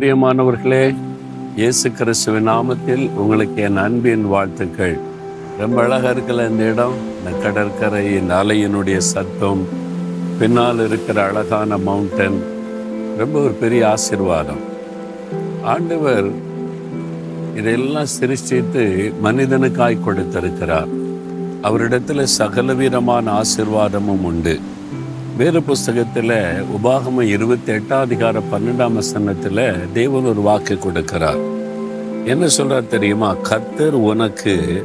பிரியமானவர்களே இயேசு கிறிஸ்துவின் நாமத்தில் உங்களுக்கு என் அன்பின் வாழ்த்துக்கள். ரொம்ப அழகாக இருக்கல இந்த இடம்? இந்த கடற்கரை இந்த அலையினுடைய சத்தம் பின்னால் இருக்கிற அழகான மவுண்டன் ரொம்ப ஒரு பெரிய ஆசீர்வாதம். ஆண்டவர் இதையெல்லாம் சிருஷ்டித்து மனிதனுக்காய் கொடுத்திருக்கிறார். அவரிடத்துல சகலவிதமான ஆசீர்வாதமும் உண்டு. வேறு புஸ்தகத்தில் உபாகம இருபத்தி எட்டாம் அதிகார பன்னெண்டாம் வசனத்தில் தேவன் ஒரு வாக்கு கொடுக்கிறார். என்ன சொல்றார் தெரியுமா? கத்தர் உனக்கு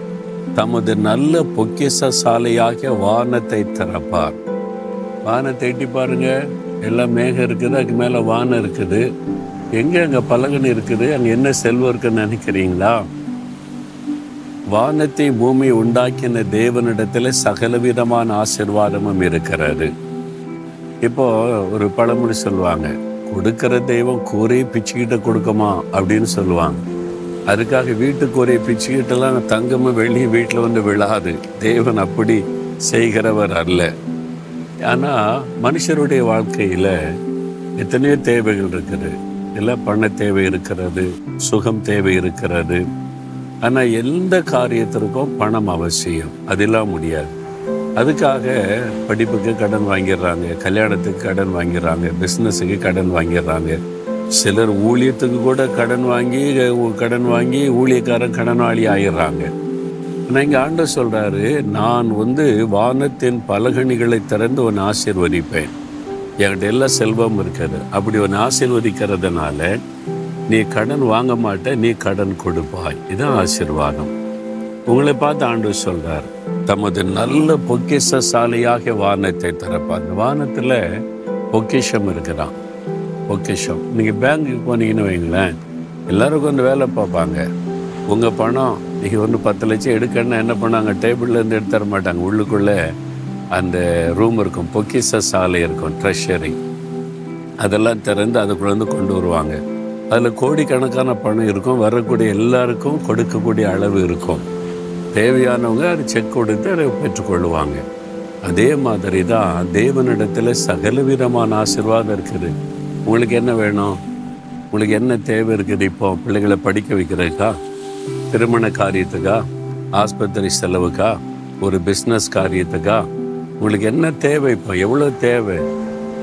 தமது நல்ல பொக்கிஷ சாலையாக வானத்தை திறப்பார். வானத்தை எட்டி பாருங்க. எல்லாம் மேகம் இருக்குது அதுக்கு மேலே வானம் இருக்குது. எங்கே அங்கே பலகன் இருக்குது? அங்கே என்ன செல்வம் இருக்குன்னு நினைக்கிறீங்களா? வானத்தை பூமி உண்டாக்கின தேவனிடத்தில் சகலவிதமான ஆசீர்வாதமும் இருக்கிறது. இப்போ ஒரு பழமொழி சொல்லுவாங்க கொடுக்கிற தெய்வம் கூரை பிச்சுக்கிட்ட கொடுக்குமா? அப்படின்னு சொல்லுவாங்க. அதுக்காக வீட்டு கூரை பிச்சுக்கிட்டெல்லாம் தங்கமும் வெளியே வீட்டில் வந்து விழாது. தேவன் அப்படி செய்கிறவர் அல்ல. ஆனால் மனுஷருடைய வாழ்க்கையில் எத்தனையோ தேவைகள் இருக்குது. எல்லாம் பண தேவை இருக்கிறது சுகம் தேவை இருக்கிறது. ஆனால் எந்த காரியத்திற்கும் பணம் அவசியம். அதெல்லாம் முடியாது. அதுக்காக படிப்புக்கு கடன் வாங்கிடுறாங்க கல்யாணத்துக்கு கடன் வாங்கிடுறாங்க பிஸ்னஸுக்கு கடன் வாங்கிடுறாங்க. சிலர் ஊழியத்துக்கு கூட கடன் வாங்கி கடன் வாங்கி ஊழியக்காரன் கடனாளி ஆகிடுறாங்க ஆனால் இங்கே ஆண்டு சொல்கிறாரு நான் வந்து வானத்தின் பலகணிகளை திறந்து உன் ஆசீர்வதிப்பேன். என்கிட்ட எல்லாம் செல்வம் இருக்குது. அப்படி உன் ஆசீர்வதிக்கிறதுனால நீ கடன் வாங்க மாட்ட நீ கடன் கொடுப்பாய். இதுதான் ஆசீர்வாதம். உங்களை பார்த்து ஆண்டு சொல்கிறார் தமது நல்ல பொக்கிஷ சாலையாக வானத்தை திறப்பார். அந்த வானத்தில் பொக்கிஷம் இருக்குதான். பொக்கிஷம். நீங்கள் பேங்க்குக்கு போனீங்கன்னு வைங்களேன் எல்லோரும் கொஞ்சம் வேலை பார்ப்பாங்க. உங்கள் பணம் நீங்கள் ஒன்று பத்து லட்சம் எடுக்கணும்னா என்ன பண்ணாங்க டேபிள்லேருந்து எடுத்து தர மாட்டாங்க. உள்ளுக்குள்ளே அந்த ரூம் இருக்கும். பொக்கிஷ சாலை இருக்கும். ட்ரெஷரி அதெல்லாம் திறந்து அதுக்குள்ளேருந்து கொண்டு வருவாங்க. அதில் கோடிக்கணக்கான பணம் இருக்கும். வரக்கூடிய எல்லாருக்கும் கொடுக்கக்கூடிய அளவு இருக்கும். தேவையானவங்க அது செக் கொடுத்து அதை பெற்றுக்கொள்வாங்க அதே மாதிரி தான் தேவனிடத்தில் சகலவிதமான ஆசீர்வாதம் இருக்குது. உங்களுக்கு என்ன வேணும்? உங்களுக்கு என்ன தேவை இருக்குது இப்போ? பிள்ளைகளை படிக்க வைக்கிறதுக்கா? திருமண காரியத்துக்கா? ஆஸ்பத்திரி செலவுக்கா? ஒரு பிஸ்னஸ் காரியத்துக்கா? உங்களுக்கு என்ன தேவை இப்போ? எவ்வளோ தேவை?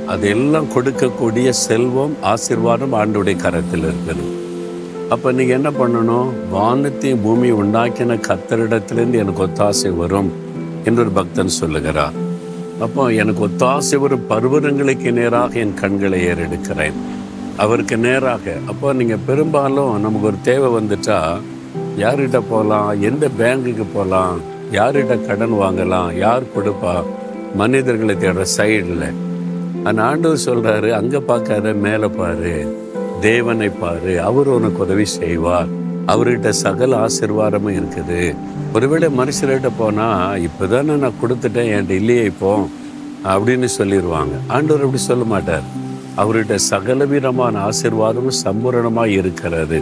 அதெல்லாம் கொடுக்கக்கூடிய செல்வம் ஆசீர்வாதம் ஆண்டுடைய கரத்தில் இருக்குது. அப்போ நீங்கள் என்ன பண்ணணும்? வானத்தையும் பூமி உண்டாக்கின கத்தரிடத்திலேருந்து எனக்கு ஒத்தாசை வரும் என்று ஒரு பக்தன் சொல்லுகிறார். அப்போ எனக்கு ஒத்தாசை வரும் பருவதங்களுக்கு நேராக என் கண்களை ஏறெடுக்கிறேன். அவருக்கு நேராக அப்போ நீங்கள் பெரும்பாலும் நமக்கு ஒரு தேவை வந்துட்டா யார்கிட்ட போகலாம் எந்த பேங்குக்கு போகலாம் யார்கிட்ட கடன் வாங்கலாம்? யார் கொடுப்பா? மனிதர்களை தேடுற சைடில் அந்த ஆண்டவர் சொல்கிறாரு அங்கே பார்க்காத மேலே பாரு. தேவனை பாரு அவர் உனக்கு உதவி செய்வார். அவர்கிட்ட சகல ஆசிர்வாதமும் இருக்குது. ஒருவேளை மனுஷர்கிட்ட போனால் இப்போ தானே நான் கொடுத்துட்டேன் என்கிட்ட இல்லையே இப்போ அப்படின்னு சொல்லிடுவாங்க ஆண்டவர் அப்படி சொல்ல மாட்டார். அவர்கிட்ட சகலவிதமான ஆசிர்வாதமும் சம்பூரணமாக இருக்கிறது.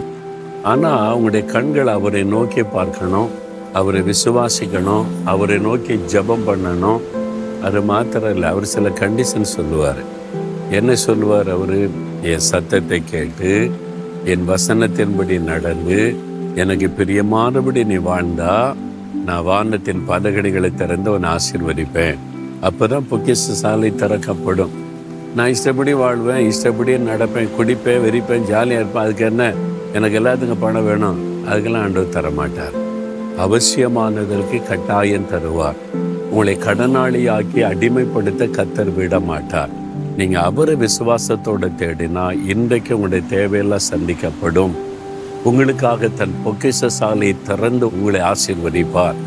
ஆனால் அவங்களுடைய கண்கள் அவரை நோக்கி பார்க்கணும். அவரை விசுவாசிக்கணும். அவரை நோக்கி ஜெபம் பண்ணணும். அது மாத்திரம் இல்லை அவர் சில கண்டிஷன் சொல்லுவார். என்ன சொல்லுவார் அவர்? என் சத்தத்தை கேட்டு என் வசனத்தின்படி நடந்து எனக்கு பிரியமானபடி நீ வாழ்ந்தா நான் வானத்தின் பதகடிகளை திறந்து உன்னை ஆசீர்வதிப்பேன். அப்பதான் பொக்கிஷ சாலை திறக்கப்படும். நான் இஷ்டப்படி வாழ்வேன் இஷ்டப்படி நடப்பேன் குடிப்பேன் வெறிப்பேன் ஜாலியாக இருப்பேன். அதுக்கு என்ன? எனக்கு எல்லாத்துக்கும் பணம் வேணும். அதுக்கெல்லாம் ஆண்டவர் தரமாட்டார். அவசியமானதற்கு கட்டாயம் தருவார். உங்களை கடனாளியாக்கி அடிமைப்படுத்த கத்தர் விட மாட்டார் நீங்கள் அவரை விசுவாசத்தோட தேடினா இன்றைக்கு உங்களுடைய தேவையெல்லாம் சந்திக்கப்படும். உங்களுக்காக தன் பொக்கிச சாலையை திறந்து உங்களை ஆசீர்வதிப்பார்.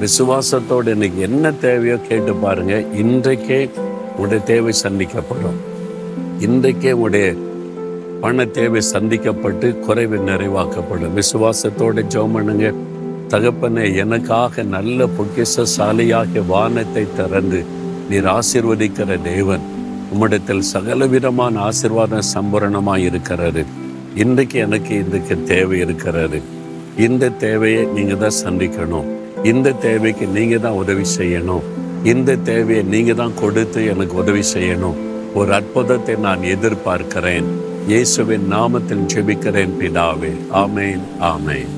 விசுவாசத்தோடு இன்னைக்கு என்ன தேவையோ கேட்டு பாருங்க. இன்றைக்கே உங்களுடைய தேவை சந்திக்கப்படும். இன்றைக்கே உங்களுடைய பண தேவை சந்திக்கப்பட்டு குறைவு நிறைவாக்கப்படும். விசுவாசத்தோட ஜெபம் பண்ணுங்க. தகப்பனே எனக்காக நல்ல பொக்கிச சாலையாகிய வானத்தை திறந்து நீர் ஆசீர்வதிக்கிற தேவன். உம்மிடத்தில் சகலவிதமான ஆசிர்வாதம் சம்பூரணமாக இருக்கிறது. இன்றைக்கு எனக்கு இதுக்கு தேவை இருக்கிறது. இந்த தேவையை நீங்கள் தான் சந்திக்கணும். இந்த தேவைக்கு நீங்கள் தான் உதவி செய்யணும். இந்த தேவையை நீங்கள் தான் கொடுத்து எனக்கு உதவி செய்யணும். ஒரு அற்புதத்தை நான் எதிர்பார்க்கிறேன். இயேசுவின் நாமத்தில் ஜெபிக்கிறேன் பிதாவே. ஆமேன் ஆமேன்.